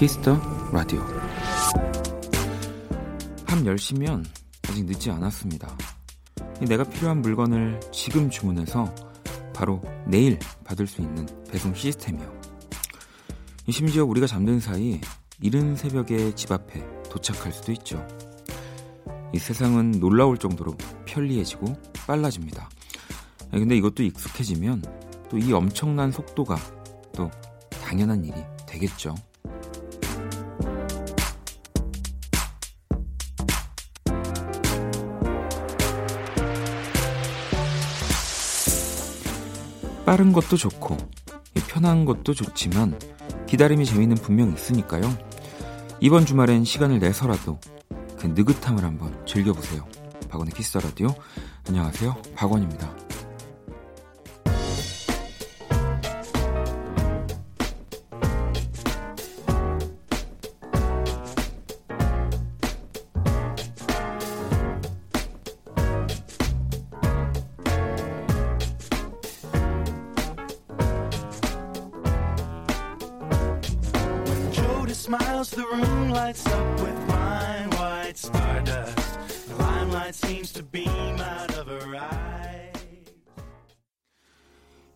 Kiss the Radio 밤 10시면 아직 늦지 않았습니다. 내가 필요한 물건을 지금 주문해서 바로 내일 받을 수 있는 배송 시스템이요. 심지어 우리가 잠든 사이 이른 새벽에 집 앞에 도착할 수도 있죠. 이 세상은 놀라울 정도로 편리해지고 빨라집니다. 근데 이것도 익숙해지면 또 이 엄청난 속도가 또 당연한 일이 되겠죠. 빠른 것도 좋고 편한 것도 좋지만 기다림이 재미는 분명 있으니까요. 이번 주말엔 시간을 내서라도 그 느긋함을 한번 즐겨보세요. 박원의 키스 라디오. 안녕하세요. 박원입니다.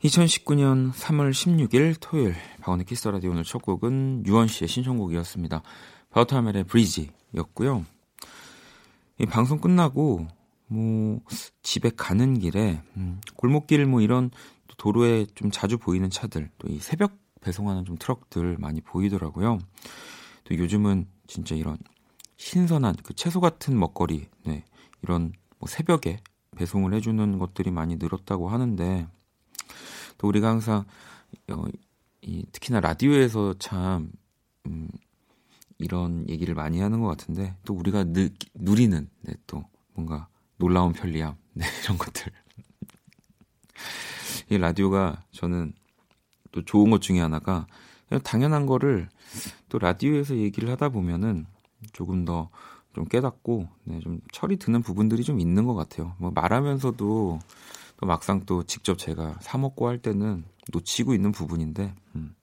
2019년 3월 16일 토요일 박원의 키스 라디오 오늘 첫 곡은 유원 씨의 신청곡이었습니다. 바우터 하멜의 Breezy였고요. 이 방송 끝나고 뭐 집에 가는 길에 음, 골목길 뭐 이런 도로에 좀 자주 보이는 차들 또 이 새벽 배송하는 좀 트럭들 많이 보이더라고요. 또 요즘은 진짜 이런 신선한 그 채소 같은 먹거리 네, 이런 뭐 새벽에 배송을 해주는 것들이 많이 늘었다고 하는데 또 우리가 항상 어, 이, 특히나 라디오에서 참 음, 이런 얘기를 많이 하는 것 같은데 또 우리가 느, 누리는 네, 또 뭔가 놀라운 편리함 네, 이런 것들 이 라디오가 저는 또 좋은 것 중에 하나가 당연한 거를 또 라디오에서 얘기를 하다 보면은 조금 더 좀 깨닫고 네, 좀 철이 드는 부분들이 좀 있는 것 같아요. 뭐 말하면서도 또 막상 또 직접 제가 사 먹고 할 때는 놓치고 있는 부분인데, 음.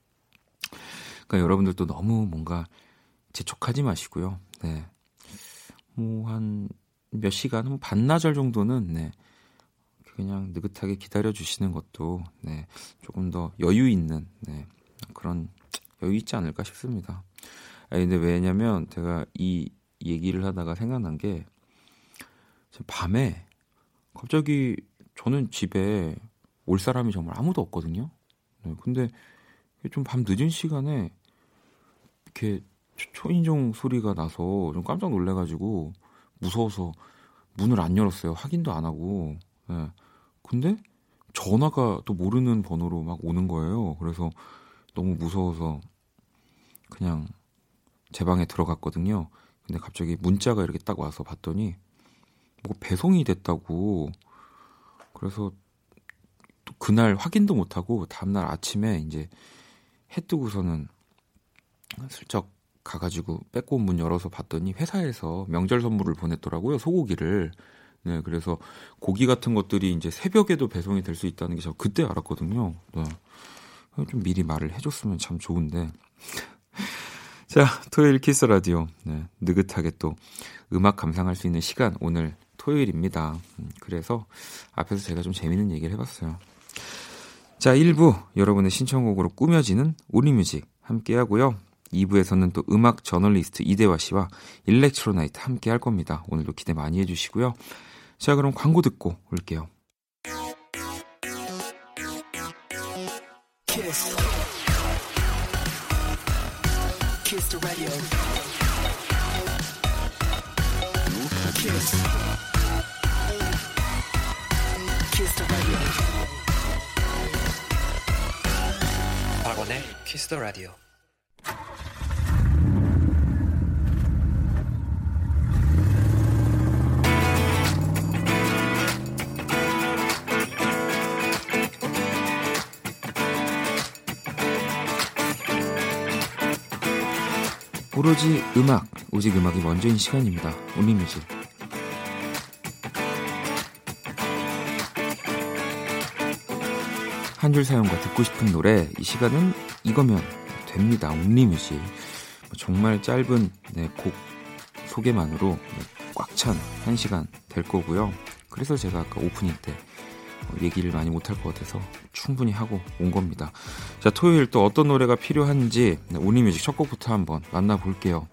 그러니까 여러분들도 너무 뭔가 재촉하지 마시고요. 네. 뭐 한 몇 시간, 뭐 반나절 정도는 네. 그냥 느긋하게 기다려 주시는 것도 네. 조금 더 여유 있는 네. 그런 여유 있지 않을까 싶습니다. 아니, 근데 왜냐면 제가 이 얘기를 하다가 생각난 게 밤에 갑자기 저는 집에 올 사람이 정말 아무도 없거든요. 네, 근데 좀 밤 늦은 시간에 이렇게 초인종 소리가 나서 좀 깜짝 놀래가지고 무서워서 문을 안 열었어요. 확인도 안 하고. 네. 근데 전화가 또 모르는 번호로 막 오는 거예요. 그래서 너무 무서워서 그냥 제 방에 들어갔거든요. 근데 갑자기 문자가 이렇게 딱 와서 봤더니 뭐 배송이 됐다고 그래서 또 그날 확인도 못하고 다음날 아침에 이제 해 뜨고서는 슬쩍 가가지고 빼고 문 열어서 봤더니 회사에서 명절 선물을 보냈더라고요 소고기를 네 그래서 고기 같은 것들이 이제 새벽에도 배송이 될 수 있다는 게 저 그때 알았거든요 네. 좀 미리 말을 해줬으면 참 좋은데 자 토요일 키스 라디오 네, 느긋하게 또 음악 감상할 수 있는 시간 오늘 토요일입니다. 음, 그래서 앞에서 제가 좀 재밌는 얘기를 해봤어요. 자, 1부 여러분의 신청곡으로 꾸며지는 우리뮤직 함께 하고요. 2부에서는 또 음악 저널리스트 이대화 씨와 Electro Night 함께 할 겁니다. 오늘도 기대 많이 해주시고요. 자, 그럼 광고 듣고 올게요. 키스. 키스 키스. 박원의 Kiss the Radio. 오로지 음악, 오직 음악이 먼저인 시간입니다. 온리뮤직. 한 줄 사연과 듣고 싶은 노래 이 시간은 이거면 됩니다. 온리뮤직 정말 짧은 네, 곡 소개만으로 네, 꽉찬 한 시간 될 거고요. 그래서 제가 아까 오프닝 때 어, 얘기를 많이 못할 것 같아서 충분히 하고 온 겁니다. 자, 토요일 또 어떤 노래가 필요한지 네, Only Music 첫 곡부터 한번 만나볼게요.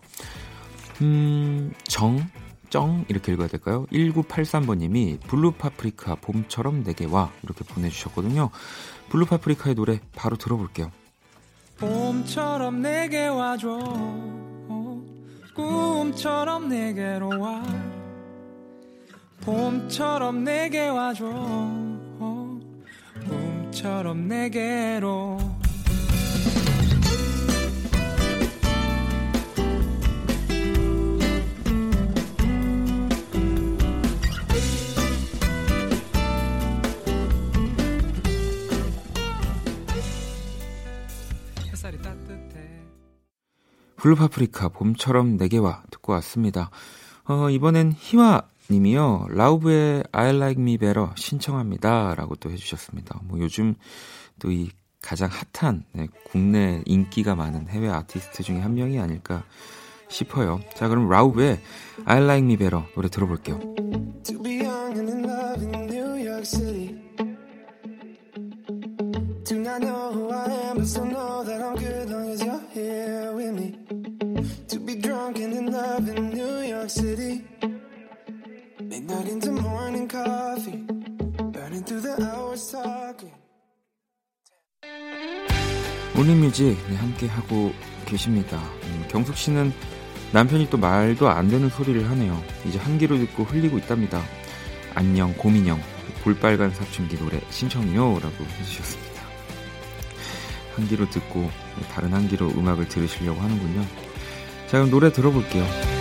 음, 정, 정 이렇게 읽어야 될까요? 1983번님이 블루파프리카 봄처럼 내게 와 이렇게 보내주셨거든요. 블루파프리카의 노래 바로 들어볼게요. 봄처럼 내게 와줘 꿈처럼 내게로 와 봄처럼 내게 와줘 꿈처럼 내게로 블루파프리카 봄처럼 내게 와 듣고 왔습니다. 어, 이번엔 희화 님이요. Lauv의 I like me better 신청합니다. 라고 또 해주셨습니다. 뭐 요즘 또 이 가장 핫한 네, 국내 인기가 많은 해외 아티스트 중에 한 명이 아닐까 싶어요. 자, 그럼 라우브의 I like me better 노래 들어볼게요. To be drunk and in love in New York City. Midnight into morning coffee. Burning through the hours talking. 모닝뮤직 네, 함께 하고 계십니다. 음, 경숙 씨는 남편이 또 말도 안 되는 소리를 하네요. 이제 한 귀로 듣고 흘리고 있답니다. 안녕 고민형 볼빨간 사춘기 노래 신청이요라고 해주셨습니다. 한 귀로 듣고 다른 한 귀로 음악을 들으시려고 하는군요. 자 그럼 노래 들어볼게요.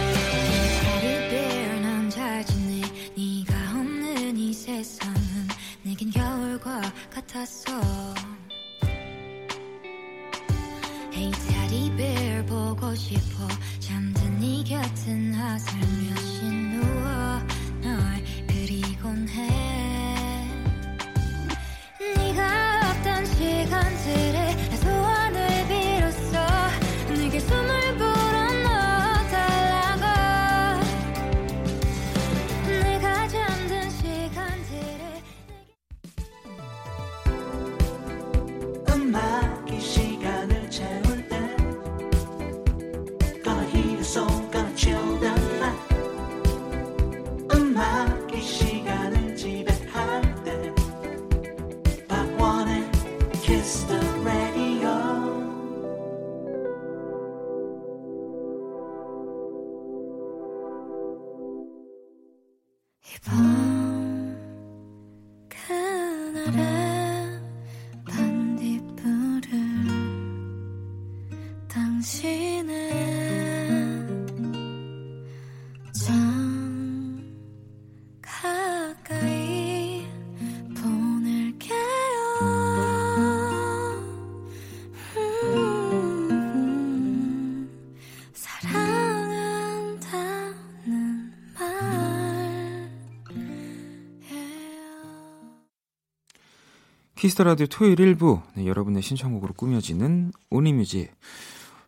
Kiss the Radio 토요일 1부 네, 여러분의 신청곡으로 꾸며지는 Only Music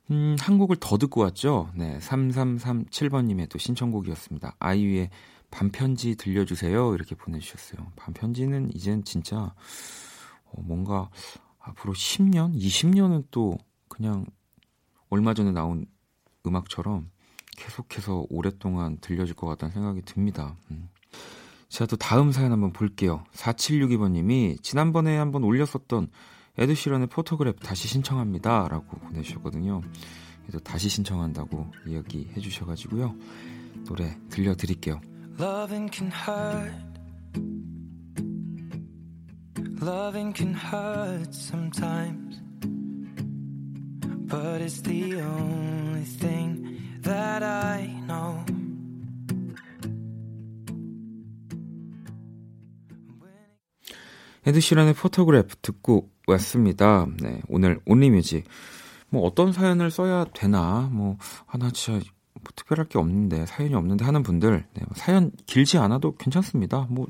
음, 한 곡을 더 듣고 왔죠. 네, 3337번님의 또 신청곡이었습니다. 아이유의 밤편지 들려주세요. 이렇게 보내주셨어요. 밤편지는 이젠 진짜 어, 뭔가 앞으로 10년, 20년은 또 그냥 얼마 전에 나온 음악처럼 계속해서 오랫동안 들려줄 것 같다는 생각이 듭니다. 음. 자, 또 다음 사연 한번 볼게요. 4762번님이 지난번에 한번 올렸었던 에드시런의 Photograph 다시 신청합니다. 라고 보내주셨거든요. 그래서 다시 신청한다고 이야기해 주셔가지고요. 노래 들려드릴게요. Loving can hurt. Loving can hurt sometimes. But it's the only thing that I know. 에드시런의 Photograph 듣고 왔습니다. 네, 오늘 Only Music. 뭐 어떤 사연을 써야 되나, 뭐, 하나 진짜 뭐 특별할 게 없는데, 사연이 없는데 하는 분들, 네, 뭐 사연 길지 않아도 괜찮습니다. 뭐,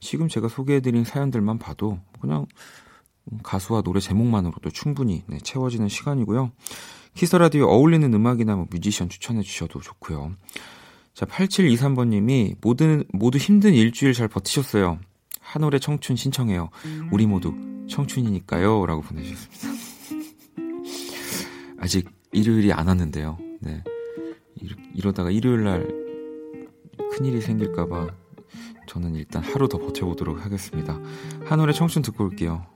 지금 제가 소개해드린 사연들만 봐도 그냥 가수와 노래 제목만으로도 충분히 네, 채워지는 시간이고요. 키스 라디오 어울리는 음악이나 뭐 뮤지션 추천해 주셔도 좋고요. 자, 8723번님이 모두, 모두 힘든 일주일 잘 버티셨어요. 한올의 청춘 신청해요. 우리 모두 청춘이니까요. 라고 보내주셨습니다. 아직 일요일이 안 왔는데요. 네. 이러다가 일요일 날 큰일이 생길까봐 저는 일단 하루 더 버텨보도록 하겠습니다. 한올의 청춘 듣고 올게요.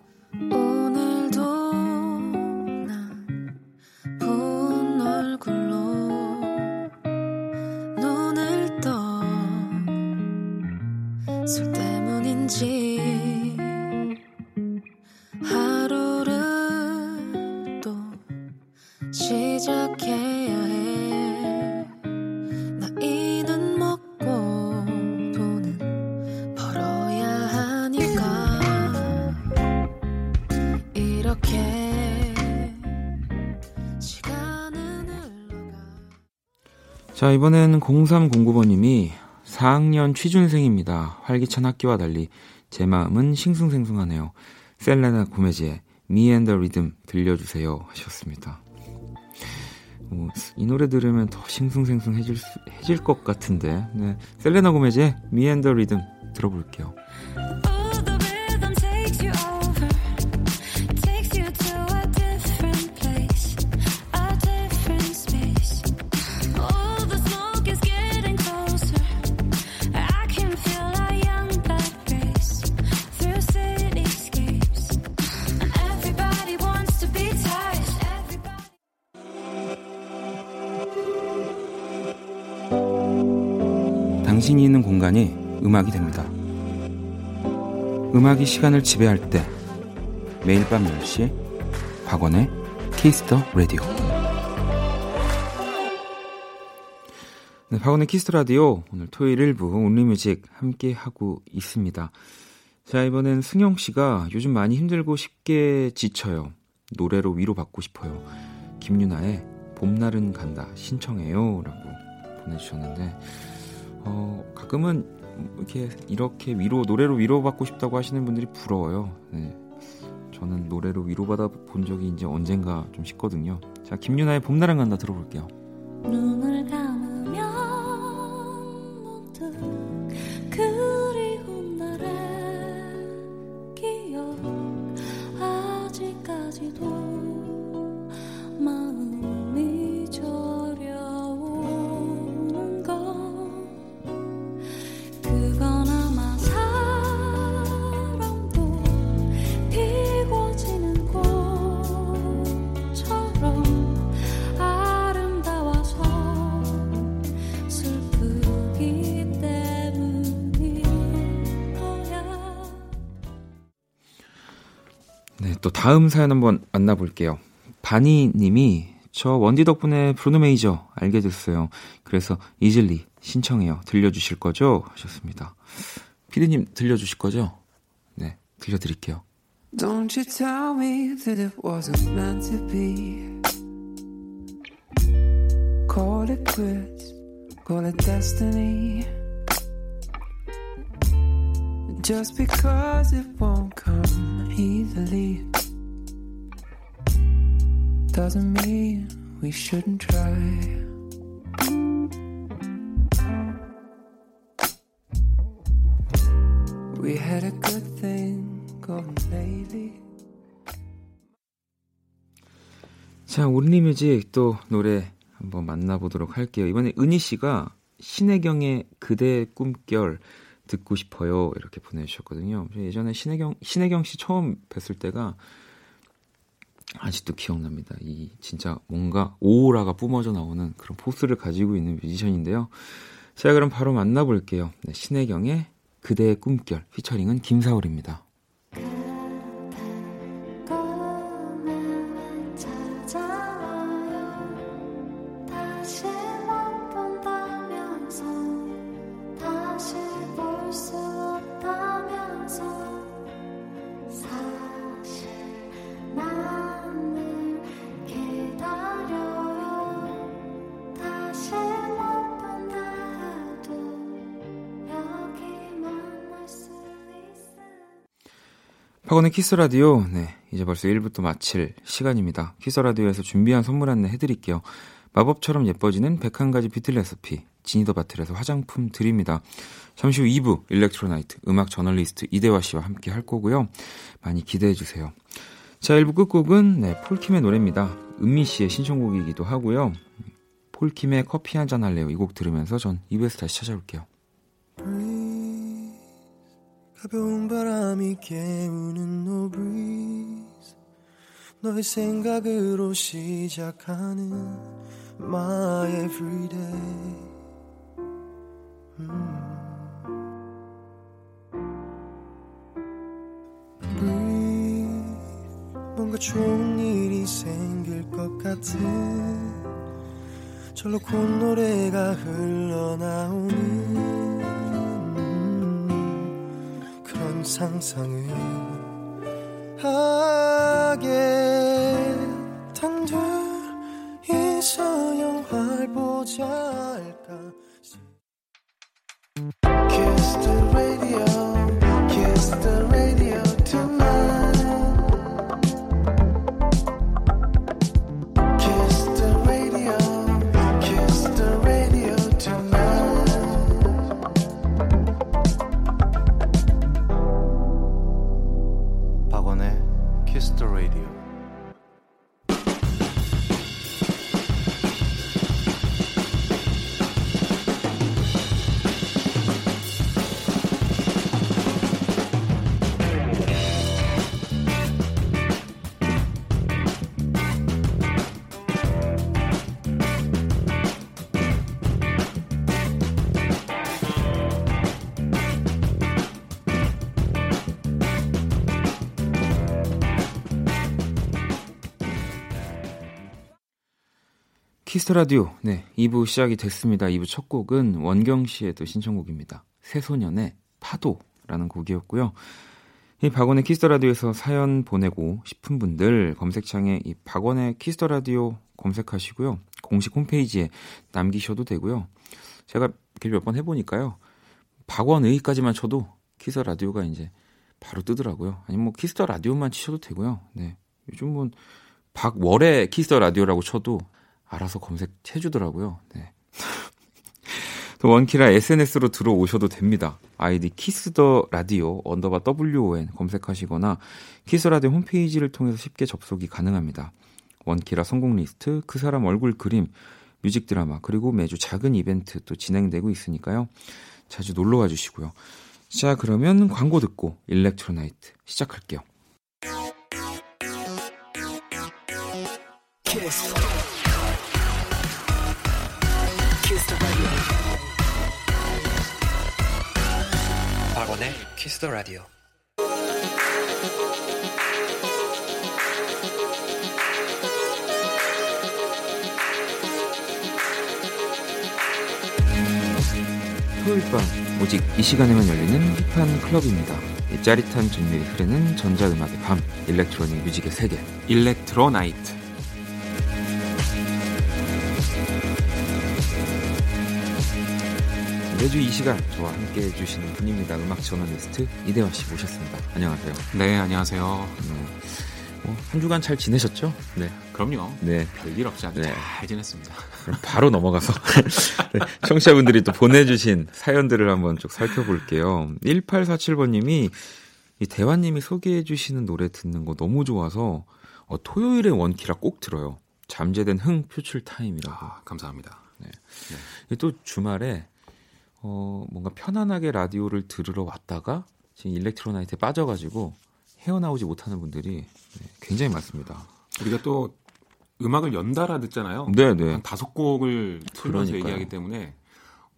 자, 이번엔 0309번님이 4학년 취준생입니다. 활기찬 학교와 달리 제 마음은 싱숭생숭하네요. 셀레나 고메지의 Me and the Rhythm 들려주세요 하셨습니다. 어, 이 노래 들으면 더 싱숭생숭해질 수, 해질 것 같은데 네. 셀레나 고메지의 Me and the Rhythm 들어볼게요. 당신이 있는 공간이 음악이 됩니다. 음악이 시간을 지배할 때 매일 밤 10시 박원의 Kiss the Radio 네, 박원의 Kiss the Radio 오늘 토요일 1부 Only Music 함께 하고 있습니다. 자 이번엔 승영 씨가 요즘 많이 힘들고 쉽게 지쳐요. 노래로 위로받고 싶어요. 김윤아의 봄날은 간다 신청해요 라고 보내주셨는데 어, 가끔은 이렇게 이렇게 위로 노래로 위로받고 싶다고 하시는 분들이 부러워요. 네. 저는 노래로 위로받아 본 적이 이제 언젠가 좀 싶거든요. 자, 김유나의 봄날은 간다 들어볼게요. 눈을 다음 사연 한번 만나볼게요. 바니 님이 저 원디 덕분에 브루노 메이저 알게 됐어요. 그래서 이즐리 신청해요. 들려주실 거죠? 하셨습니다. 피디님 들려주실 거죠? 네, 들려드릴게요. Don't you tell me that it wasn't meant to be. Call it quits, call it destiny. Just because it won't come easily. Doesn't mean we shouldn't try. We had a good thing going lately. 자, 온리 뮤직 또 노래 한번 만나보도록 할게요. 이번에 은희 씨가 신혜경의 그대 꿈결 듣고 싶어요. 이렇게 보내주셨거든요. 예전에 신혜경, 신혜경 씨 처음 뵀을 때가 아직도 기억납니다. 이 진짜 뭔가 오라가 뿜어져 나오는 그런 포스를 가지고 있는 뮤지션인데요. 자, 그럼 바로 만나볼게요. 네, 신혜경의 그대의 꿈결 피처링은 김사울입니다. 박원의 키스 라디오. 네. 이제 벌써 1부 마칠 시간입니다. 키스 라디오에서 준비한 선물 안내 해드릴게요. 마법처럼 예뻐지는 101가지 뷰티 레시피 Genie the Bottle에서 화장품 드립니다. 잠시 후 2부 Electro Night 음악 저널리스트 이대화 씨와 함께 할 거고요. 많이 기대해 주세요. 자, 1부 끝곡은 네, 폴킴의 노래입니다. 은미 씨의 신청곡이기도 하고요. 폴킴의 커피 한 잔 할래요. 이 곡 들으면서 전 2부에서 다시 찾아올게요. 가벼운 바람이 깨우는 no breeze 너의 생각으로 시작하는 my everyday 음. 뭔가 좋은 일이 생길 것 같은 절로 콧노래가 흘러나오는 상상을 하게 Kiss the Radio. 네, 2부 시작이 됐습니다. 2부 첫 곡은 원경 씨의 또 신청곡입니다. 새소년의 파도라는 곡이었고요. 이 박원의 Kiss the Radio에서 사연 보내고 싶은 분들 검색창에 이 박원의 Kiss the Radio 검색하시고요. 공식 홈페이지에 남기셔도 되고요. 제가 이렇게 몇 번 해보니까요. 박원의까지만 쳐도 Kiss the Radio가 이제 바로 뜨더라고요. 아니면 뭐 Kiss the Radio만 치셔도 되고요. 네. 요즘은 박원의 Kiss the Radio라고 쳐도 알아서 검색해 주더라고요. 네. 또 원키라 SNS로 들어오셔도 됩니다. 아이디 Kiss the Radio 언더바 WON 검색하시거나 키스 라디오 홈페이지를 통해서 쉽게 접속이 가능합니다. 원키라 선곡 리스트, 그 사람 얼굴 그림, 뮤직 드라마, 그리고 매주 작은 이벤트 또 진행되고 있으니까요. 자주 놀러 와 주시고요. 자, 그러면 광고 듣고 Electro Night 시작할게요. 키스. 박원의 Kiss the Radio. 토요일 밤 오직 이 시간에만 열리는 힙한 클럽입니다. 이 짜릿한 전율이 흐르는 전자음악의 밤 electronic music의 세계 Electro Night 매주 이 시간 저와 함께 해주시는 분입니다. 음악 저널리스트 이대화 씨 모셨습니다. 안녕하세요. 네, 안녕하세요. 네. 어, 한 주간 잘 지내셨죠? 네. 그럼요. 네. 별일 없이 아주 네. 잘 지냈습니다. 그럼 바로 넘어가서 네, 청취자분들이 또 보내주신 사연들을 한번 쭉 살펴볼게요. 1847번님이 이 대화님이 소개해주시는 노래 듣는 거 너무 좋아서 어, 토요일에 원키라 꼭 들어요. 잠재된 흥 표출 타임이라고. 아, 감사합니다. 네. 또 주말에 어, 뭔가 편안하게 라디오를 들으러 왔다가 지금 Electro Night에 빠져가지고 헤어나오지 못하는 분들이 네, 굉장히 많습니다. 우리가 또 음악을 연달아 듣잖아요. 네네. 한 다섯 곡을 틀면서. 얘기하기 때문에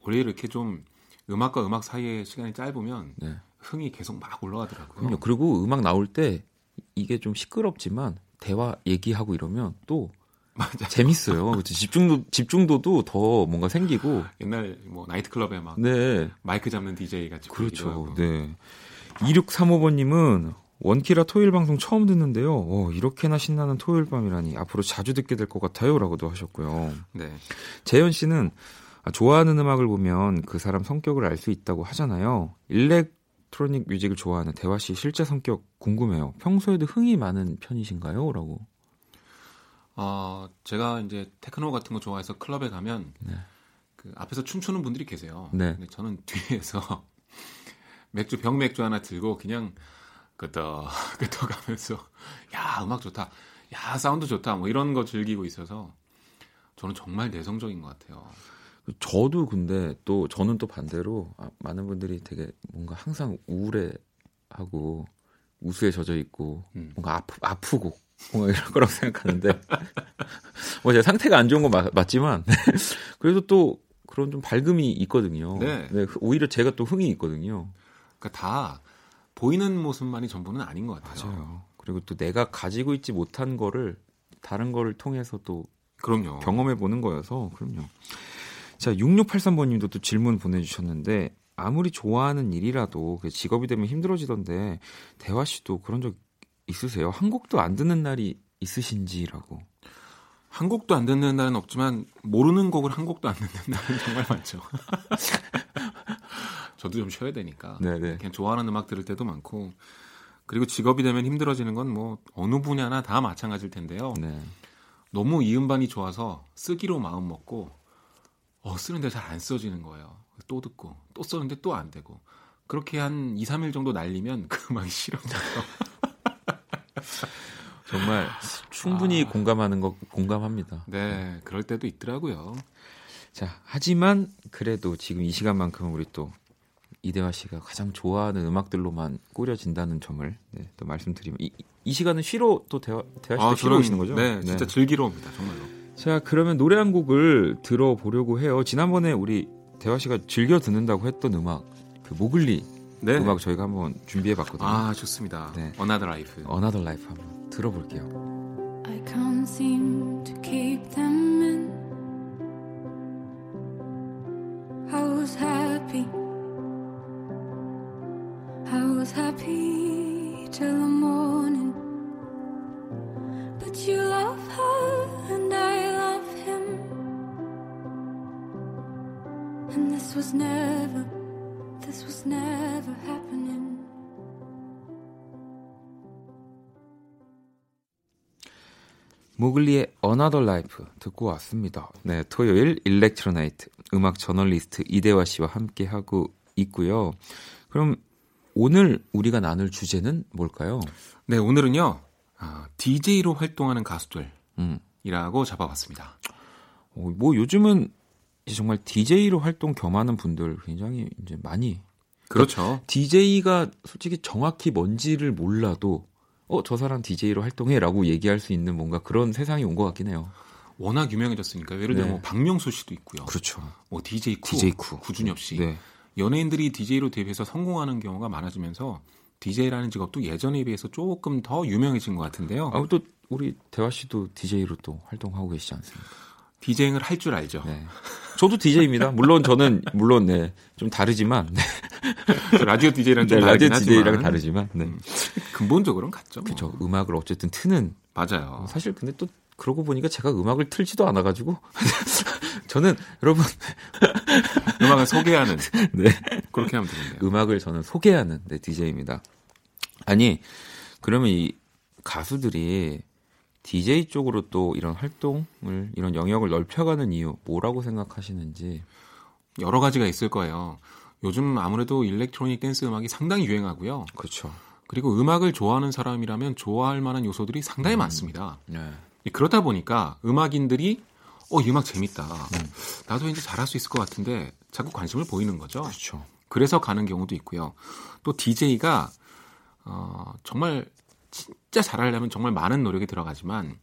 원래 이렇게 좀 음악과 음악 사이의 시간이 짧으면 네. 흥이 계속 막 올라가더라고요. 그럼요. 그리고 음악 나올 때 이게 좀 시끄럽지만 대화 얘기하고 이러면 또 맞아. 재밌어요. 그치? 집중도 집중도도 더 뭔가 생기고. 옛날 뭐 나이트 클럽에 막 네. 마이크 잡는 DJ 같이 그렇죠. 네. 2635번 님은 원키라 토요일 방송 처음 듣는데요. 어, 이렇게나 신나는 토요일 밤이라니 앞으로 자주 듣게 될 것 같아요라고도 하셨고요. 네. 재현 씨는 아, 좋아하는 음악을 보면 그 사람 성격을 알 수 있다고 하잖아요. 일렉 electronic music을 좋아하는 대화 씨 실제 성격 궁금해요. 평소에도 흥이 많은 편이신가요? 라고. 어, 제가 이제 테크노 같은 거 좋아해서 클럽에 가면 네. 그 앞에서 춤추는 분들이 계세요. 네. 근데 저는 뒤에서 맥주 병 맥주 하나 들고 그냥 끄덕 끄덕 가면서 야 음악 좋다, 야 사운드 좋다 뭐 이런 거 즐기고 있어서 저는 정말 내성적인 것 같아요. 저도 근데 또 저는 또 반대로 아, 많은 분들이 되게 뭔가 항상 우울해하고 우수에 젖어 있고 음. 뭔가 아프, 아프고 뭔가 이런 거라고 생각하는데 뭐 제 상태가 안 좋은 건 맞, 맞지만 그래도 또 그런 좀 밝음이 있거든요. 네. 오히려 제가 또 흥이 있거든요. 그러니까 다 보이는 모습만이 전부는 아닌 것 같아요. 맞아요. 그리고 또 내가 가지고 있지 못한 거를 다른 거를 통해서 또 그럼요. 경험해 보는 거여서 그럼요. 자, 6683번 님도 또 질문 보내 주셨는데 아무리 좋아하는 일이라도 그 직업이 되면 힘들어지던데 대화 씨도 그런 적 있으세요? 한 곡도 안 듣는 날이 있으신지라고. 한 곡도 안 듣는 날은 없지만 모르는 곡을 한 곡도 안 듣는 날은 정말 많죠. 저도 좀 쉬어야 되니까. 네네. 그냥 좋아하는 음악 들을 때도 많고 그리고 직업이 되면 힘들어지는 건 뭐 어느 분야나 다 마찬가지일 텐데요. 네. 너무 이 음반이 좋아서 쓰기로 마음 먹고 어 쓰는데 잘 안 써지는 거예요. 또 듣고 또 썼는데 또 안 되고 그렇게 한 2, 3일 정도 날리면 그 음악이 싫어져요. 정말 충분히 아. 공감하는 거 공감합니다. 네, 그럴 때도 있더라고요. 자, 하지만 그래도 지금 이 시간만큼은 우리 또 이대화 씨가 가장 좋아하는 음악들로만 꾸려진다는 점을 네, 또 말씀드리면 이, 이 시간은 쉬러 또 대화 대화 씨도 쉬러 오시는 거죠? 네, 진짜 즐기러 옵니다, 정말로. 자, 그러면 노래 한 곡을 들어보려고 해요. 지난번에 우리 대화 씨가 즐겨 듣는다고 했던 음악, 그 모글리 네. 음악 저희가 한번 준비해 봤거든요. 아, 좋습니다. 네. Another Life. Another Life 한번 들어볼게요. I can't seem to keep them in. I was happy. I was happy till the morning. But you love her and I love him. And this was never, 모글리의 Another Life 듣고 왔습니다. 네, 토요일 일렉트로나이트 음악 저널리스트 이대화 씨와 함께 하고 있고요. 그럼 오늘 우리가 나눌 주제는 뭘까요? 네, 오늘은요. 아, DJ로 활동하는 가수들이라고 음. 잡아봤습니다. 어, 뭐 요즘은 정말 DJ로 활동 겸하는 분들 굉장히 이제 많이 그렇죠. DJ가 솔직히 정확히 뭔지를 몰라도 어, 저 사람 DJ로 활동해라고 얘기할 수 있는 뭔가 그런 세상이 온 것 같긴 해요. 워낙 유명해졌으니까 예를 들면 네. 뭐 박명수 씨도 있고요. 그렇죠. 뭐 DJ 쿠, DJ 쿠. 구준엽 씨. 네. 연예인들이 DJ로 데뷔해서 성공하는 경우가 많아지면서 DJ라는 직업도 예전에 비해서 조금 더 유명해진 것 같은데요. 아, 또 우리 대화 씨도 DJ로 또 활동하고 계시지 않습니까? DJ를 할줄 알죠. 네. 저도 DJ입니다. 물론 저는 물론 네, 좀 다르지만 네. 라디오 DJ랑 좀 네, 라디오 DJ랑 다르지만 네. 근본적으로는 같죠. 뭐. 그렇죠. 음악을 어쨌든 트는 맞아요. 사실 근데 또 그러고 보니까 제가 음악을 틀지도 않아 가지고 저는 여러분 음악을 소개하는 네. 그렇게 하면 되는데요. 음악을 저는 소개하는 네, DJ입니다. 아니, 그러면 이 가수들이 DJ 쪽으로 또 이런 활동을, 이런 영역을 넓혀가는 이유, 뭐라고 생각하시는지. 여러 가지가 있을 거예요. 요즘 아무래도 일렉트로닉 댄스 음악이 상당히 유행하고요. 그렇죠. 그리고 음악을 좋아하는 사람이라면 좋아할 만한 요소들이 상당히 많습니다. 네. 그러다 보니까 음악인들이 어, 이 음악 재밌다. 나도 왠지 잘할 수 있을 것 같은데 자꾸 관심을 보이는 거죠. 그렇죠. 그래서 가는 경우도 있고요. 또 DJ가 어, 정말 진짜 잘하려면 정말 많은 노력이 들어가지만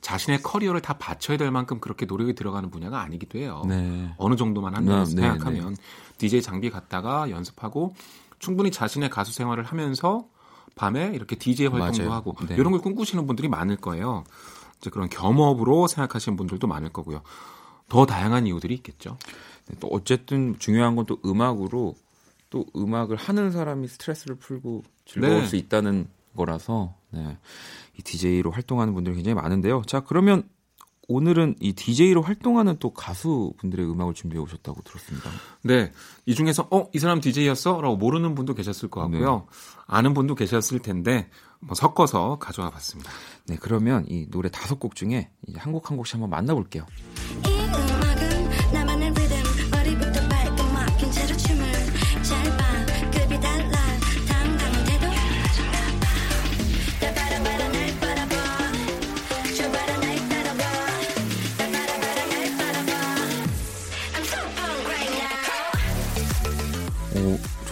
자신의 커리어를 다 바쳐야 될 만큼 그렇게 노력이 들어가는 분야가 아니기도 해요. 네. 어느 정도만 한다고 네, 네, 생각하면 DJ 장비 갖다가 연습하고 충분히 자신의 가수 생활을 하면서 밤에 이렇게 DJ 활동도 맞아요. 하고 네. 이런 걸 꿈꾸시는 분들이 많을 거예요. 이제 그런 겸업으로 생각하시는 분들도 많을 거고요. 더 다양한 이유들이 있겠죠. 네, 또 어쨌든 중요한 건 또 음악으로 또 음악을 하는 사람이 스트레스를 풀고 즐거울 네. 수 있다는 거라서 네. 이 DJ로 활동하는 분들이 굉장히 많은데요. 자, 그러면 오늘은 이 DJ로 활동하는 또 가수분들의 음악을 준비해 오셨다고 들었습니다. 네. 이 중에서 어, 이 사람 DJ였어? 라고 모르는 분도 계셨을 것 같고요. 아는 분도 계셨을 텐데 뭐 섞어서 가져와 봤습니다. 네, 그러면 이 노래 다섯 곡 중에 이제 한곡 한 곡씩 한번 만나 볼게요.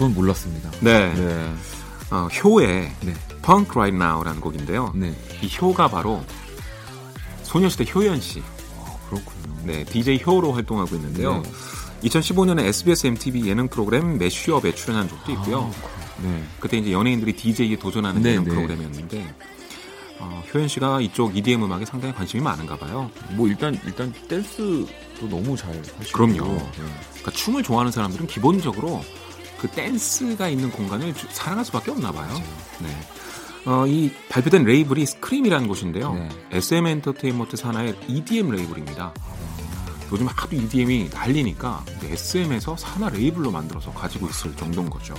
저는 몰랐습니다. 네. 네. 어, 효의 네. Punk Right Now라는 곡인데요. 네. 이 효가 바로 소녀시대 효연 씨. 그렇군요. 네, DJ 효로 활동하고 있는데요. 네. 2015년에 SBS MTV 예능 프로그램 매쉬업에 출연한 적도 있고요. 네. 그때 이제 연예인들이 DJ에 도전하는 네, 예능 네. 프로그램이었는데 어, 효연 씨가 이쪽 EDM 음악에 상당히 관심이 많은가 봐요. 뭐 일단 일단 댄스도 너무 잘 하시고 그럼요. 네. 그러니까 춤을 좋아하는 사람들은 기본적으로 그 댄스가 있는 공간을 주- 사랑할 수밖에 없나 봐요. 네. 어, 이 발표된 레이블이 ScreaM이라는 곳인데요. 네. SM 엔터테인먼트 산하의 EDM 레이블입니다. 요즘 하도 EDM이 난리니까 SM에서 산하 레이블로 만들어서 가지고 있을 정도인 거죠.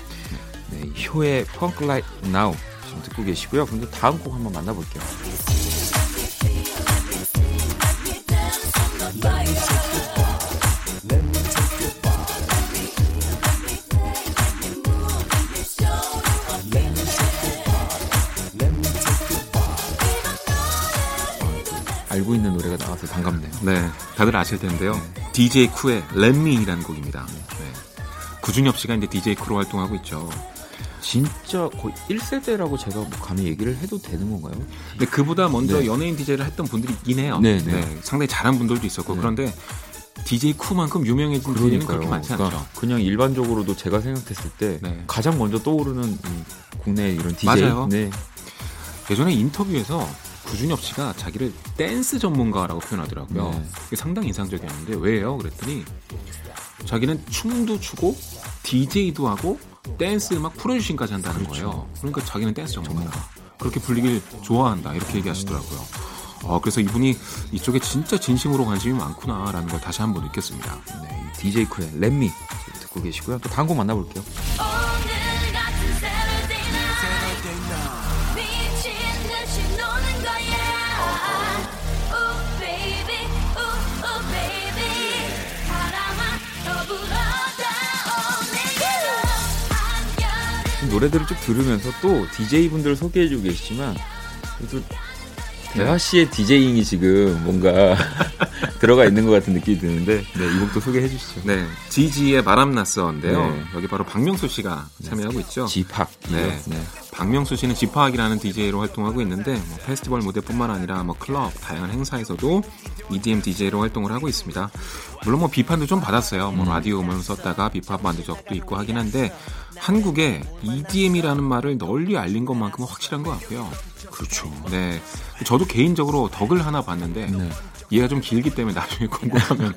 네, 이 효의 Right Now 지금 듣고 계시고요. 근데 다음 곡 한번 만나볼게요. 다들 아실 텐데요. DJ 쿠의 렛미라는 곡입니다. 네. 구준엽 씨가 이제 DJ 쿠로 활동하고 있죠. 진짜 거의 1세대라고 제가 뭐 감히 얘기를 해도 되는 건가요? 근데 그보다 먼저 네. 연예인 DJ를 했던 분들이 있긴 해요. 네, 네. 상당히 잘한 분들도 있었고 네. 그런데 DJ 쿠만큼 유명해진 DJ는 그렇게. 많지 그러니까 않죠. 그냥 일반적으로도 제가 생각했을 때 네. 가장 먼저 떠오르는 이 국내 이런 DJ. 맞아요. 네. 예전에 인터뷰에서 구준엽 씨가 자기를 댄스 전문가라고 표현하더라고요. 네. 그게 상당히 인상적이었는데 왜요? 그랬더니 자기는 춤도 추고 DJ도 하고 댄스 음악 프로듀싱까지 한다는 그렇죠. 거예요. 그러니까 자기는 댄스 전문가. 그렇게 불리길 좋아한다 이렇게 얘기하시더라고요. 어, 그래서 이분이 이쪽에 진짜 진심으로 관심이 많구나라는 걸 다시 한번 느꼈습니다. 네, 이 DJ 쿠의 렛미 듣고 계시고요. 또 다음 곡 만나볼게요. 노래들을 쭉 들으면서 또 DJ 분들을 소개해주고 계시지만 그래도 대화 씨의 DJ잉이 지금 뭔가 들어가 있는 것 같은 느낌이 드는데 네, 이 곡도 소개해 주시죠. 네, 지지의 바람났어인데요. 네. 여기 바로 박명수 씨가 참여하고 있죠. 지팍. 네. 네. 박명수 씨는 지파학이라는 DJ로 활동하고 있는데 뭐 페스티벌 무대뿐만 아니라 뭐 클럽 다양한 행사에서도 EDM DJ로 활동을 하고 있습니다. 물론 뭐 비판도 좀 받았어요. 뭐 라디오 음원 썼다가 비판 받은 적도 있고 하긴 한데 한국에 EDM이라는 말을 널리 알린 것만큼은 확실한 것 같고요. 그렇죠. 네, 저도 개인적으로 덕을 하나 봤는데 네. 얘가 좀 길기 때문에 나중에 궁금하면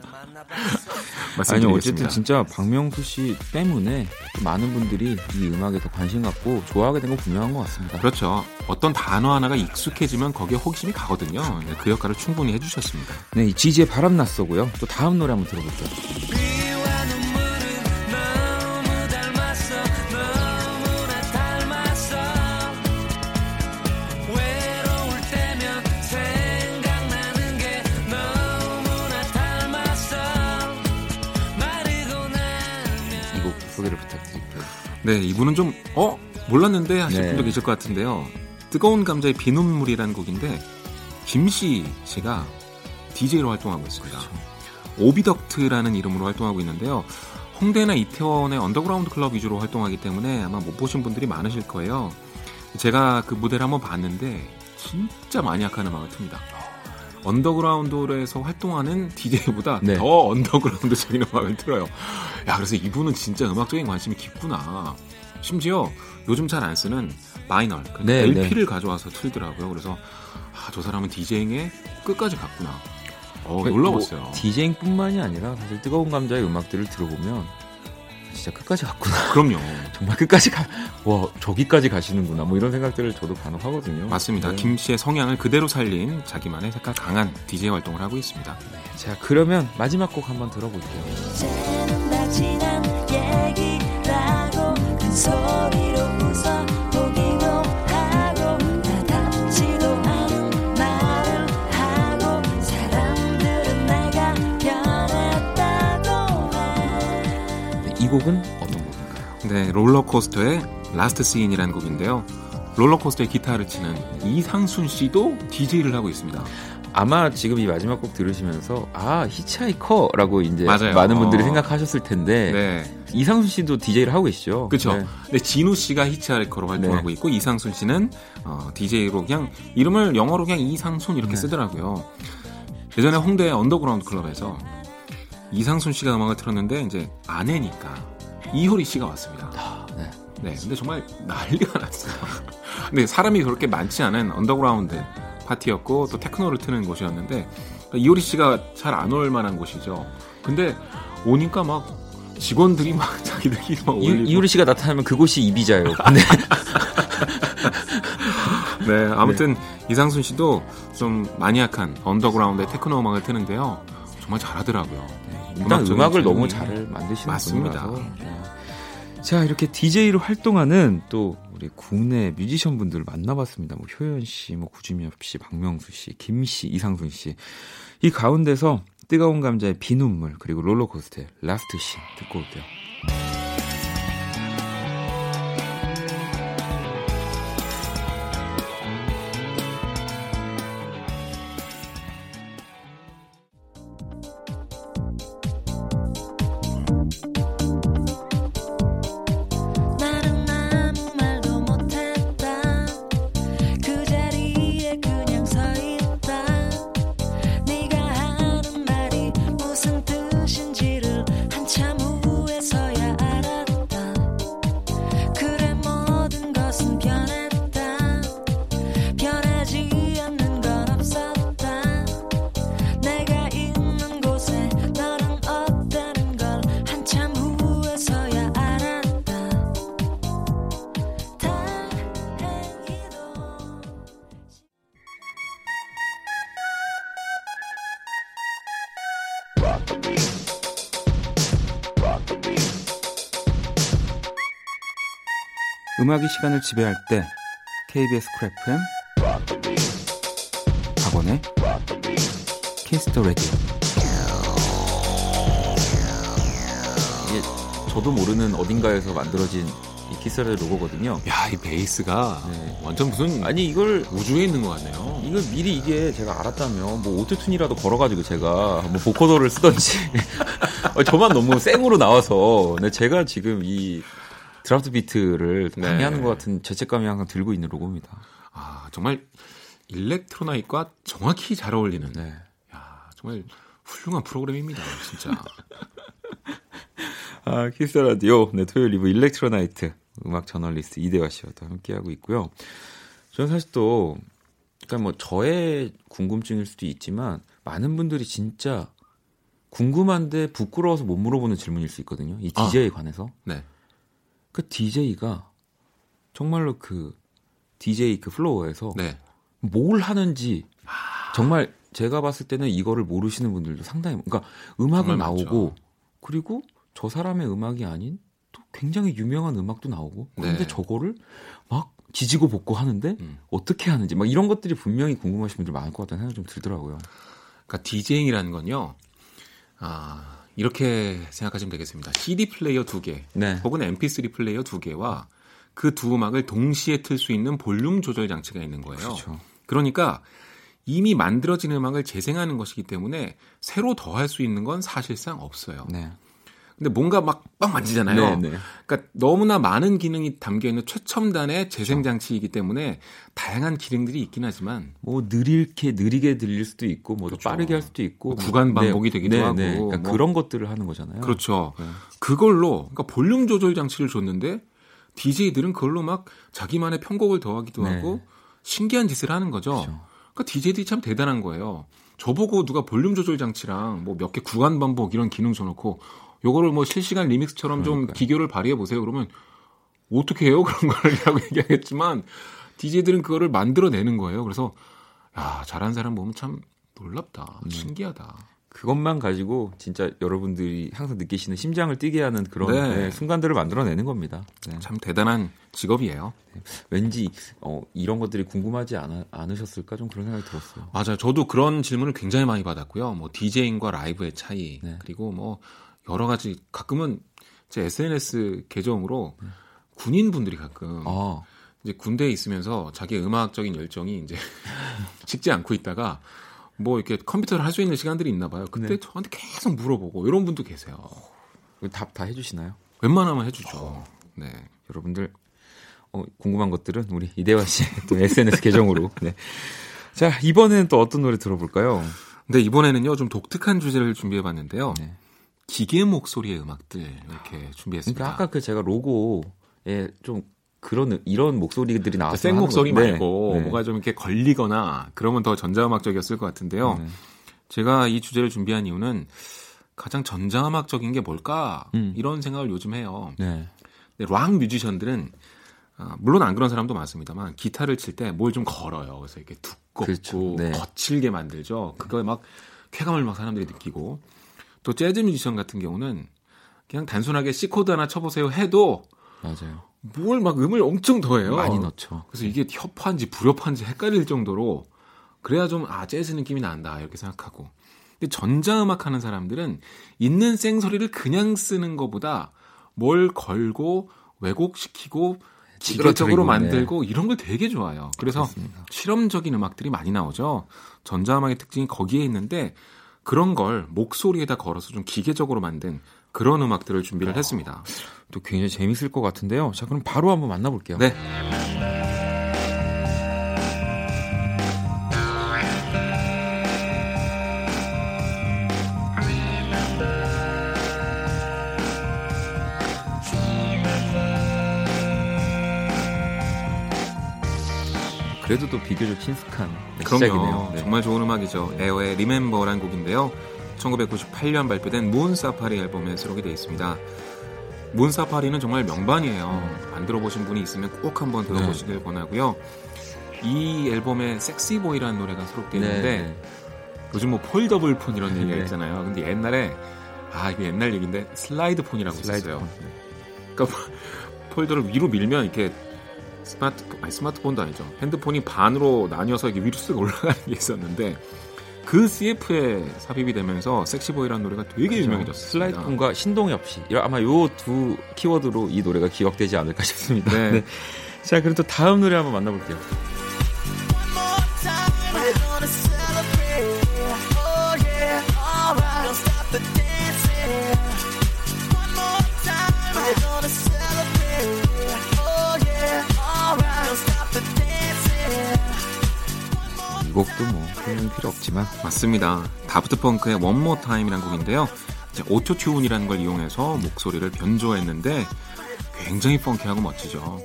아니. 어쨌든 진짜 박명수 씨 때문에 많은 분들이 이 음악에 더 관심 갖고 좋아하게 된 건 분명한 것 같습니다. 그렇죠. 어떤 단어 하나가 익숙해지면 거기에 호기심이 가거든요. 네, 그 역할을 충분히 해주셨습니다. 네, 이 지지의 바람 났어고요. 또 다음 노래 한번 들어볼게요. 네, 이분은 좀, 어? 몰랐는데 하실 네. 분도 계실 것 같은데요. 뜨거운 감자의 비눗물이라는 곡인데, 김C 씨가 DJ로 활동하고 있습니다. 그렇죠. Oviduct라는 이름으로 활동하고 있는데요. 홍대나 이태원의 언더그라운드 클럽 위주로 활동하기 때문에 아마 못 보신 분들이 많으실 거예요. 제가 그 무대를 한번 봤는데, 진짜 마니악한 음악을 틉니다. 언더그라운드에서 활동하는 DJ보다 네. 더 언더그라운드적인 음악을 틀어요. 야, 그래서 이분은 진짜 음악적인 관심이 깊구나. 심지어 요즘 잘 안 쓰는 마이널, 그러니까 네, LP를 가져와서 틀더라고요. 그래서 아, 저 사람은 DJing에 끝까지 갔구나. 어, 놀라웠어요. 뭐, DJing뿐만이 아니라 사실 뜨거운 감자의 음악들을 들어보면 진짜 끝까지 갔구나. 그럼요. 정말 끝까지 가, 와, 저기까지 가시는구나. 뭐 이런 생각들을 저도 간혹 하거든요. 맞습니다. 네. 김 씨의 성향을 그대로 살린 자기만의 색깔 강한 DJ 활동을 하고 있습니다. 자, 그러면 마지막 곡 한번 들어볼게요. 곡은 어떤 곡인가요? 네, 롤러코스터의 Last Scene이라는 곡인데요. 롤러코스터에 기타를 치는 이상순 씨도 DJ를 하고 있습니다. 아마 지금 이 마지막 곡 들으시면서 아 히치하이커라고 이제 맞아요. 많은 분들이 어. 생각하셨을 텐데 네, 이상순 씨도 DJ를 하고 계시죠. 그렇죠. 네. 네, 지누 씨가 히치하이커로 활동하고 있고 이상순 씨는 어, DJ로 그냥 이름을 영어로 그냥 이상순 이렇게 네. 쓰더라고요. 예전에 홍대 언더그라운드 클럽에서 이상순 씨가 음악을 틀었는데 이제 아내니까 이효리 씨가 왔습니다. 아, 네. 네, 근데 정말 난리가 났어요. 근데 사람이 그렇게 많지 않은 언더그라운드 파티였고 또 테크노를 트는 곳이었는데 이효리 씨가 잘 안 올 만한 곳이죠. 근데 오니까 막 직원들이 막 자기들끼리 막 이, 올리고 이효리 씨가 나타나면 그곳이 이비자예요. 네. 네, 아무튼 이상순 씨도 좀 마니악한 언더그라운드의 테크노 음악을 트는데요. 정말 잘하더라고요. 일단 음악을 너무. 잘 만드시는 맞습니다. 분이라서. 네. 자 이렇게 DJ로 활동하는 또 우리 국내 뮤지션 분들을 만나봤습니다. 뭐 효연 씨, 뭐 구준엽 씨, 박명수 씨, 김C, 이상순 씨. 이 가운데서 뜨거운 감자의 비눗물 그리고 롤러코스터의 Last Scene 듣고 올게요. 음악이 시간을 지배할 때 KBS Cool FM 박원의 Kiss the Radio 이게 저도 모르는 어딘가에서 만들어진 이 Kiss the Radio 로고거든요. 야, 이 베이스가 네. 완전 무슨 아니 이걸 우주에 있는 것 같네요. 이걸 미리 이게 제가 알았다면 뭐 auto-tune이라도 걸어가지고 제가 뭐 vocoder를 쓰던지 어, 저만 너무 생으로 나와서 근데 제가 지금 이 드라프트 비트를 네. 방해하는 것 같은 죄책감이 항상 들고 있는 로고입니다. 아, 정말 Electro Night와 정확히 잘 어울리는. 네. 야, 정말 훌륭한 프로그램입니다, 진짜. 아, 키스 라디오. 네, 토요일 live Electro Night 음악 저널리스트 이대화 씨와 또 함께하고 있고요. 저는 사실 또, 그러니까 뭐 저의 궁금증일 수도 있지만 많은 분들이 진짜 궁금한데 부끄러워서 못 물어보는 질문일 수 있거든요. 이 아. DJ에 관해서. 네. 그 DJ가 정말로 그 DJ 그 플로어에서 네. 뭘 하는지 정말 제가 봤을 때는 이거를 모르시는 분들도 상당히 그러니까 음악은 정말 나오고. 그리고 저 사람의 음악이 아닌 또 굉장히 유명한 음악도 나오고 그런데 네. 저거를 막 지지고 볶고 하는데 음. 어떻게 하는지 막 이런 것들이 분명히 궁금하신 분들 많을 것 같다는 생각이 좀 들더라고요. 그러니까 디제잉이라는 건요. 아, 이렇게 생각하시면 되겠습니다. CD 플레이어 두 개, 네. 혹은 MP3 플레이어 두 개와 그 두 음악을 동시에 틀 수 있는 볼륨 조절 장치가 있는 거예요. 그렇죠. 그러니까 이미 만들어진 음악을 재생하는 것이기 때문에 새로 더 할 수 있는 건 사실상 없어요. 네. 근데 뭔가 막빡 만지잖아요. 네, 네. 그러니까 너무나 많은 기능이 담겨 있는 최첨단의 재생 장치이기 때문에 다양한 기능들이 있긴 하지만 뭐 느리게 느리게 들릴 수도 있고 뭐또 그렇죠. 빠르게 할 수도 있고 뭐 구간 반복이 되기도 하고 그러니까 뭐. 그런 것들을 하는 거잖아요. 그렇죠. 네. 그걸로 그러니까 볼륨 조절 장치를 줬는데 DJ들은 그걸로 막 자기만의 편곡을 더하기도 네. 하고 신기한 짓을 하는 거죠. 그렇죠. 그러니까 DJ들이 참 대단한 거예요. 저보고 누가 볼륨 조절 장치랑 뭐 몇 개 구간 반복 이런 기능 줘놓고 요거를 뭐 실시간 리믹스처럼 좀 그러니까요. 기교를 발휘해 보세요. 그러면 어떻게 해요? 그런 거라고 얘기하겠지만 DJ들은 그거를 만들어내는 거예요. 그래서 야 잘하는 사람 보면 참 놀랍다, 음. 신기하다. 그것만 가지고 진짜 여러분들이 항상 느끼시는 심장을 뛰게 하는 그런 네. 네, 순간들을 만들어내는 겁니다. 네. 참 대단한 직업이에요. 왠지 어, 이런 것들이 궁금하지 않아, 않으셨을까 좀 그런 생각이 들었어요. 맞아요. 저도 그런 질문을 굉장히 많이 받았고요. 뭐 디제잉과 라이브의 차이 네. 그리고 뭐 여러 가지 가끔은 제 SNS 계정으로 군인 분들이 가끔 아, 이제 군대에 있으면서 자기 음악적인 열정이 이제 식지 않고 있다가 뭐 이렇게 컴퓨터를 할 수 있는 시간들이 있나 봐요. 그때 네. 저한테 계속 물어보고 이런 분도 계세요. 답 다 해주시나요? 웬만하면 해주죠. 네. 여러분들 어, 궁금한 것들은 우리 이대화 씨의 또 SNS 계정으로. 네. 자 이번에는 또 어떤 노래 들어볼까요? 근데 이번에는요 좀 독특한 주제를 준비해봤는데요. 네. 기계 목소리의 음악들 이렇게 준비했습니다. 그러니까 아까 그 제가 로고에 좀 그런 이런 목소리들이 나와서 생 목소리 거- 네. 말고 네. 뭐가 좀 이렇게 걸리거나 그러면 더 전자음악적이었을 것 같은데요. 네. 제가 이 주제를 준비한 이유는 가장 전자음악적인 게 뭘까 음. 이런 생각을 요즘 해요. 네. 근데 락 뮤지션들은 아, 물론 안 그런 사람도 많습니다만 기타를 칠 때 뭘 좀 걸어요. 그래서 이렇게 두껍고 그렇죠. 네. 거칠게 만들죠. 그거에 막 쾌감을 막 사람들이 느끼고 또 재즈 뮤지션 같은 경우는 그냥 단순하게 C 코드 하나 쳐보세요 해도 맞아요. 뭘 막 음을 엄청 더해요. 많이 넣죠. 그래서 이게 협화인지 불협화인지 헷갈릴 정도로 그래야 좀 아 재즈 느낌이 난다 이렇게 생각하고 근데 전자음악 하는 사람들은 있는 생소리를 그냥 쓰는 것보다 뭘 걸고 왜곡시키고 기계적으로. 만들고 이런 걸 되게 좋아해요. 그래서 그렇습니다. 실험적인 음악들이 많이 나오죠. 전자음악의 특징이 거기에 있는데 그런 걸 목소리에다 걸어서 좀 기계적으로 만든 그런 음악들을 준비를 아. 했습니다. 또 굉장히 재밌을 것 같은데요. 자 그럼 바로 한번 만나볼게요. 네. 그래도 또 비교적 친숙한 네, 그럼요. 시작이네요. 네. 정말 좋은 음악이죠. 에어의 Remember라는 곡인데요. 1998년 발표된 Moon Safari 앨범에 수록이 되어 있습니다. Moon Safari는 정말 명반이에요. 안 들어보신 분이 있으면 꼭 한번 들어보시길 권하고요. 이 앨범에 Sexy Boy라는 노래가 수록되어 네, 있는데 네. 요즘 뭐 폴더블 폰 이런 얘기가 네. 있잖아요. 근데 옛날에 아 이게 옛날 얘기인데 슬라이드 폰이라고 슬라이드 있었어요. 폰. 그러니까 폴더를 위로 밀면 이렇게 스마트 아니 스마트폰도 아니죠. 핸드폰이 반으로 나뉘어서 이게 위로 쓱 올라가는 게 있었는데 그 CF에 삽입이 되면서 Sexy Boy라는 노래가 되게 유명해졌습니다. 슬라이드 폰과 신동엽 씨. 아마 요 두 키워드로 이 노래가 기억되지 않을까 싶습니다. 네. 네. 자, 그럼 또 다음 노래 한번 만나볼게요. 곡도 뭐 설명 필요 없지만 맞습니다. 다프트 펑크의 One More Time이라는 곡인데요. 이제 오토 튠이라는 걸 이용해서 목소리를 변조했는데 굉장히 funky하고 멋지죠.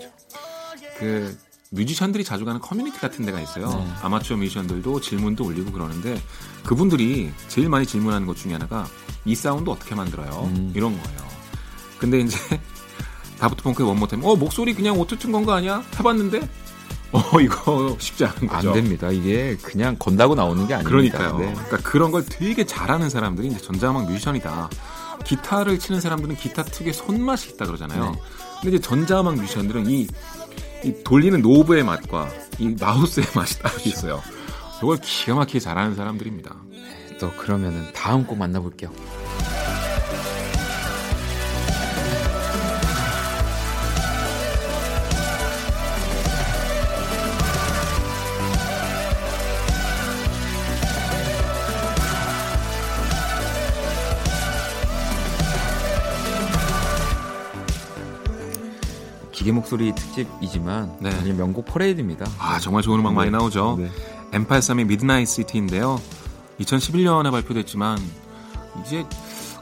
그 뮤지션들이 자주 가는 커뮤니티 같은 데가 있어요. 네. 아마추어 뮤지션들도 질문도 올리고 그러는데 그분들이 제일 많이 질문하는 것 중에 하나가 이 사운드 어떻게 만들어요? 음. 이런 거예요. 근데 이제 다프트 펑크의 One More Time 어 목소리 그냥 오토튠 건거 아니야? 해봤는데 어 이거 쉽지 않은 거죠. 안 됩니다. 이게 그냥 건다고 나오는 게 아닙니다. 그러니까요. 네. 그러니까 그런 걸 되게 잘하는 사람들이 이제 전자음악 뮤지션이다. 기타를 치는 사람들은 기타 특유의 손맛이 있다 그러잖아요. 네. 근데 이제 전자음악 뮤지션들은 이, 이 돌리는 노브의 맛과 이 마우스의 맛이 따로 있어요. 이걸 기가 막히게 잘하는 사람들입니다. 또 그러면은 다음 곡 만나볼게요. 기계 목소리 특집이지만 네. 완전 명곡 퍼레이드입니다. 아 정말 좋은 음악 많이 나오죠. 네. M83의 Midnight City인데요. 2011년에 발표됐지만 이제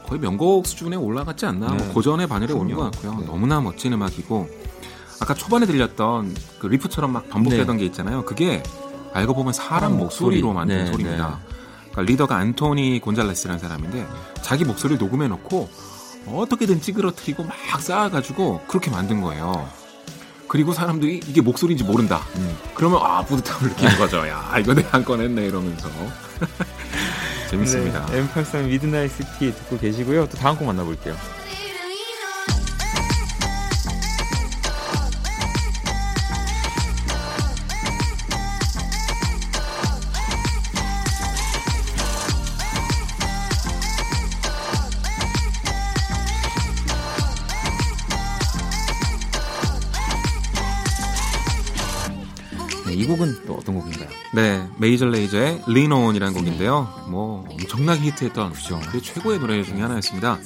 거의 명곡 수준에 올라갔지 않나. 네. 뭐 고전의 반열에 오는. 것 같고요. 네. 너무나 멋진 음악이고 아까 초반에 들렸던 그 리프처럼 막 반복되던 게 있잖아요. 그게 알고 보면 사람 사람 목소리로 목소리. 만든 네, 소리입니다. 그러니까 리더가 안토니 곤잘레스라는 사람인데 자기 목소리를 녹음해 놓고 어떻게든 찌그러뜨리고 막 쌓아가지고 그렇게 만든 거예요. 그리고 사람들이 이게 목소리인지 모른다. 음. 그러면 아 뿌듯함을 느끼는 거죠. 야 이거 내가 한건 했네 이러면서 재밌습니다. 네, M83 Midnight City 듣고 계시고요. 또 다음 곡 만나볼게요. 메이저 레이저의 On이라는 곡인데요. 뭐 엄청나게 히트했던 그 최고의 노래 중에 하나였습니다.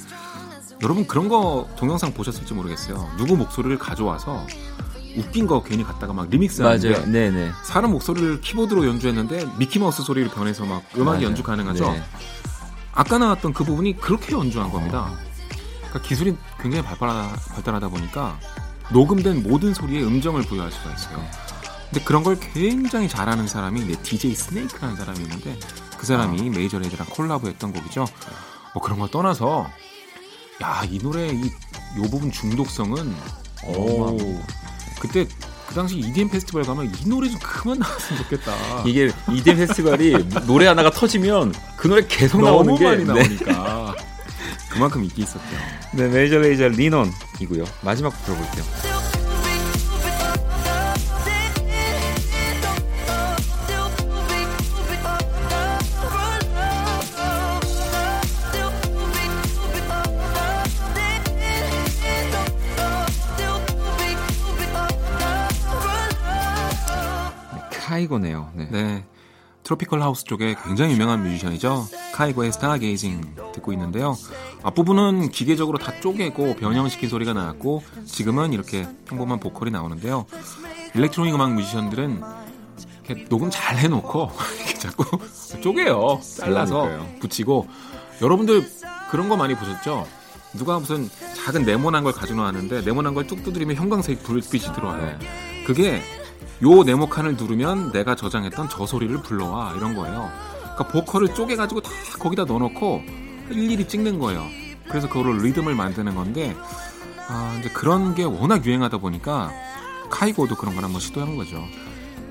여러분 그런 거 동영상 보셨을지 모르겠어요. 누구 목소리를 가져와서 웃긴 거 괜히 갖다가 막 리믹스 하는데 네네. 사람 목소리를 키보드로 연주했는데 미키마우스 소리를 변해서 막 음악이 맞아요. 연주 가능하죠. 네. 아까 나왔던 그 부분이 그렇게 연주한 겁니다. 그러니까 기술이 굉장히 발달하, 발달하다 보니까 녹음된 모든 소리에 음정을 부여할 수가 있어요. 근데 그런 걸 굉장히 잘하는 사람이 이제 DJ 스네이크라는 사람이 있는데 그 사람이 메이저 레이저랑 콜라보했던 곡이죠. 뭐 그런 걸 떠나서 야 이 노래 이, 요 부분 중독성은 오 그때 그 당시 EDM 페스티벌 가면 이 노래 좀 그만 나왔으면 좋겠다. 이게 EDM 페스티벌이 노래 하나가 터지면 그 노래 계속 나오는 너무 게 많이 네. 나오니까 그만큼 인기 있었죠. 네, 메이저 레이저 Lean On이고요. 마지막 곡 들어볼게요. 카이고네요. 네. 네. tropical house 쪽에 굉장히 유명한 뮤지션이죠. 카이고의 Stargazing 듣고 있는데요. 앞부분은 기계적으로 다 쪼개고 변형시킨 소리가 나왔고 지금은 이렇게 평범한 보컬이 나오는데요. 일렉트로닉 음악 뮤지션들은 이렇게 녹음 잘 해놓고 이렇게 자꾸 쪼개요. 잘라서 그러니까요. 붙이고 여러분들 그런 거 많이 보셨죠? 누가 무슨 작은 네모난 걸 가져나왔는데 네모난 걸 뚝 두드리면 형광색 불빛이 들어와요. 그게 요 네모칸을 누르면 내가 저장했던 저 소리를 불러와 이런 거예요. 그러니까 보컬을 쪼개가지고 다 거기다 넣어놓고 일일이 찍는 거예요. 그래서 그거를 리듬을 만드는 건데 아, 이제 그런 게 워낙 유행하다 보니까 카이고도 그런 걸 한번 시도한 거죠.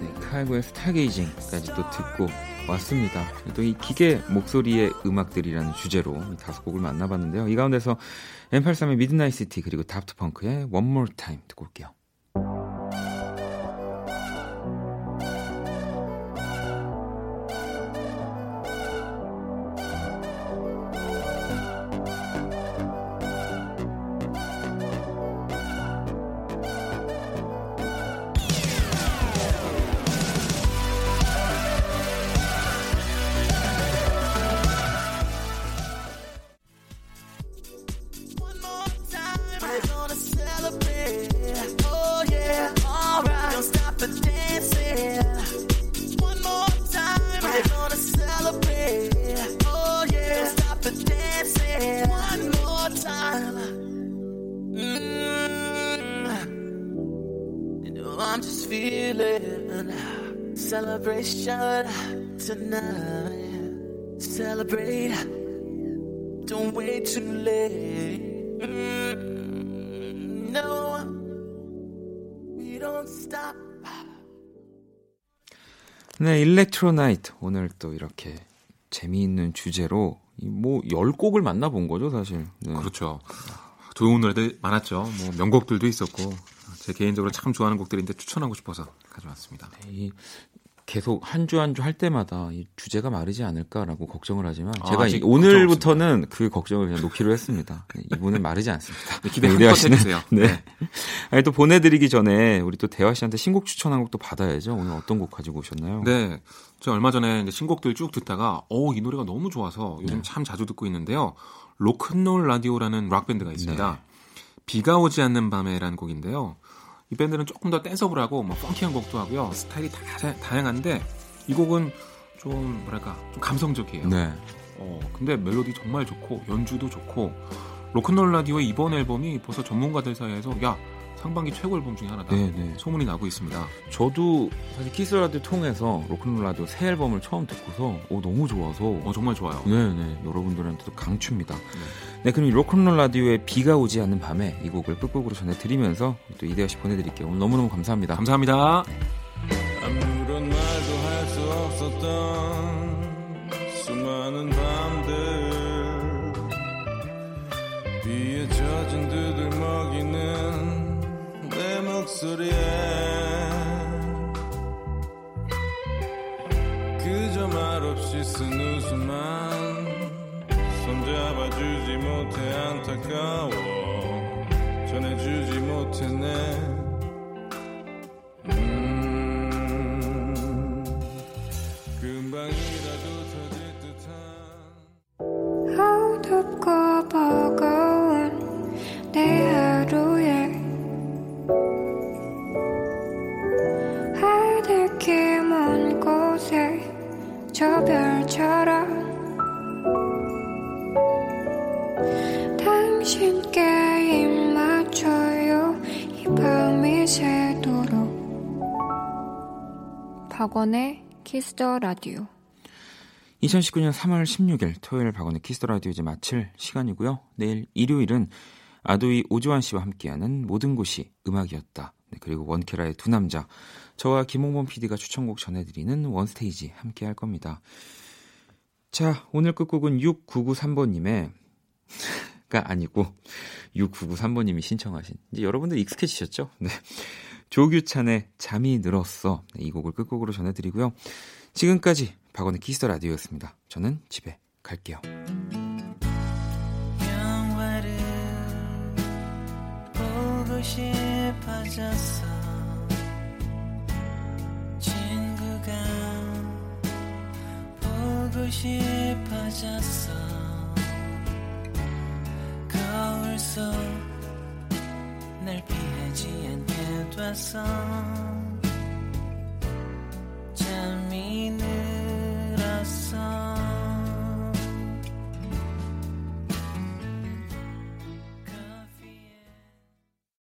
네, 카이고의 스타게이징까지 또 듣고 왔습니다. 또 이 기계 목소리의 음악들이라는 주제로 이 다섯 곡을 만나봤는데요. 이 가운데서 M83의 미드나잇 시티 그리고 다프트 펑크의 One More Time 듣고 올게요. 네, 일렉트로나이트 오늘 또 이렇게 재미있는 주제로 뭐 10곡을 만나본 거죠, 사실. 네. 그렇죠. 좋은 노래들 많았죠. 뭐 명곡들도 있었고 제 개인적으로 참 좋아하는 곡들인데 추천하고 싶어서 가져왔습니다. 이 계속 한 주 한 주 할 때마다 이 주제가 마르지 않을까라고 걱정을 하지만 아, 제가 이- 오늘부터는 그 걱정을 그냥 놓기로 했습니다. 네, 이분은 마르지 않습니다. 네, 기대 네, 해주세요. 네. 아니, 또 보내드리기 전에 우리 또 대화 씨한테 신곡 추천한 곡도 받아야죠. 오늘 어떤 곡 가지고 오셨나요? 네. 저 얼마 전에 이제 신곡들 쭉 듣다가 어, 이 노래가 너무 좋아서 요즘 네. 참 자주 듣고 있는데요. 로큰롤 라디오라는 락 밴드가 있습니다. 네. 비가 오지 않는 밤에라는 곡인데요. 이 밴드는 조금 더 danceable 하고 뭐 funky한 곡도 하고요. 스타일이 다, 다양한데 이 곡은 좀 뭐랄까 좀 감성적이에요. 네. 어, 근데 멜로디 정말 좋고 연주도 좋고 로큰롤 라디오의 이번 앨범이 벌써 전문가들 사이에서 야 상반기 최고 앨범 중에 하나다. 네, 네. 소문이 나고 있습니다. 저도 사실 키스 라디오 통해서 로큰롤 라디오 새 앨범을 처음 듣고서 오, 너무 좋아서 어 정말 좋아요. 네네 여러분들한테도 강추입니다. 네 그럼 이 로큰롤 라디오의 비가 오지 않는 밤에 이 곡을 끝곡으로 전해드리면서 또 이대화 씨 보내드릴게요. 오늘 너무너무 감사합니다. 감사합니다. 아무런 말도 할 수 없었던 안타까워. 전해주지 내 음, 금방이라도 터질 듯한 어둡고 버거운 내 하루에. 하늘길 먼 곳에 저 별처럼 박원의 키스더 라디오 2019년 3월 16일 토요일 박원의 키스 라디오 이제 마칠 시간이고요. 내일 일요일은 아도이 오주환 씨와 함께하는 모든 곳이 음악이었다. 네, 그리고 원키라의 두 남자 저와 김홍범 PD가 추천곡 전해드리는 원스테이지 함께 할 겁니다. 자 오늘 끝곡은 6993번님의 가 아니고 6993번님이 신청하신 이제 여러분들 익숙해지셨죠? 네. 조규찬의 잠이 늘었어 네, 이 곡을 끝곡으로 전해드리고요. 지금까지 박원의 키스 더 라디오였습니다. 저는 집에 갈게요. 싶어졌어 친구가 보고 싶어졌어 거울 속 날 피하지 않게 돼서 잠이 늘었어.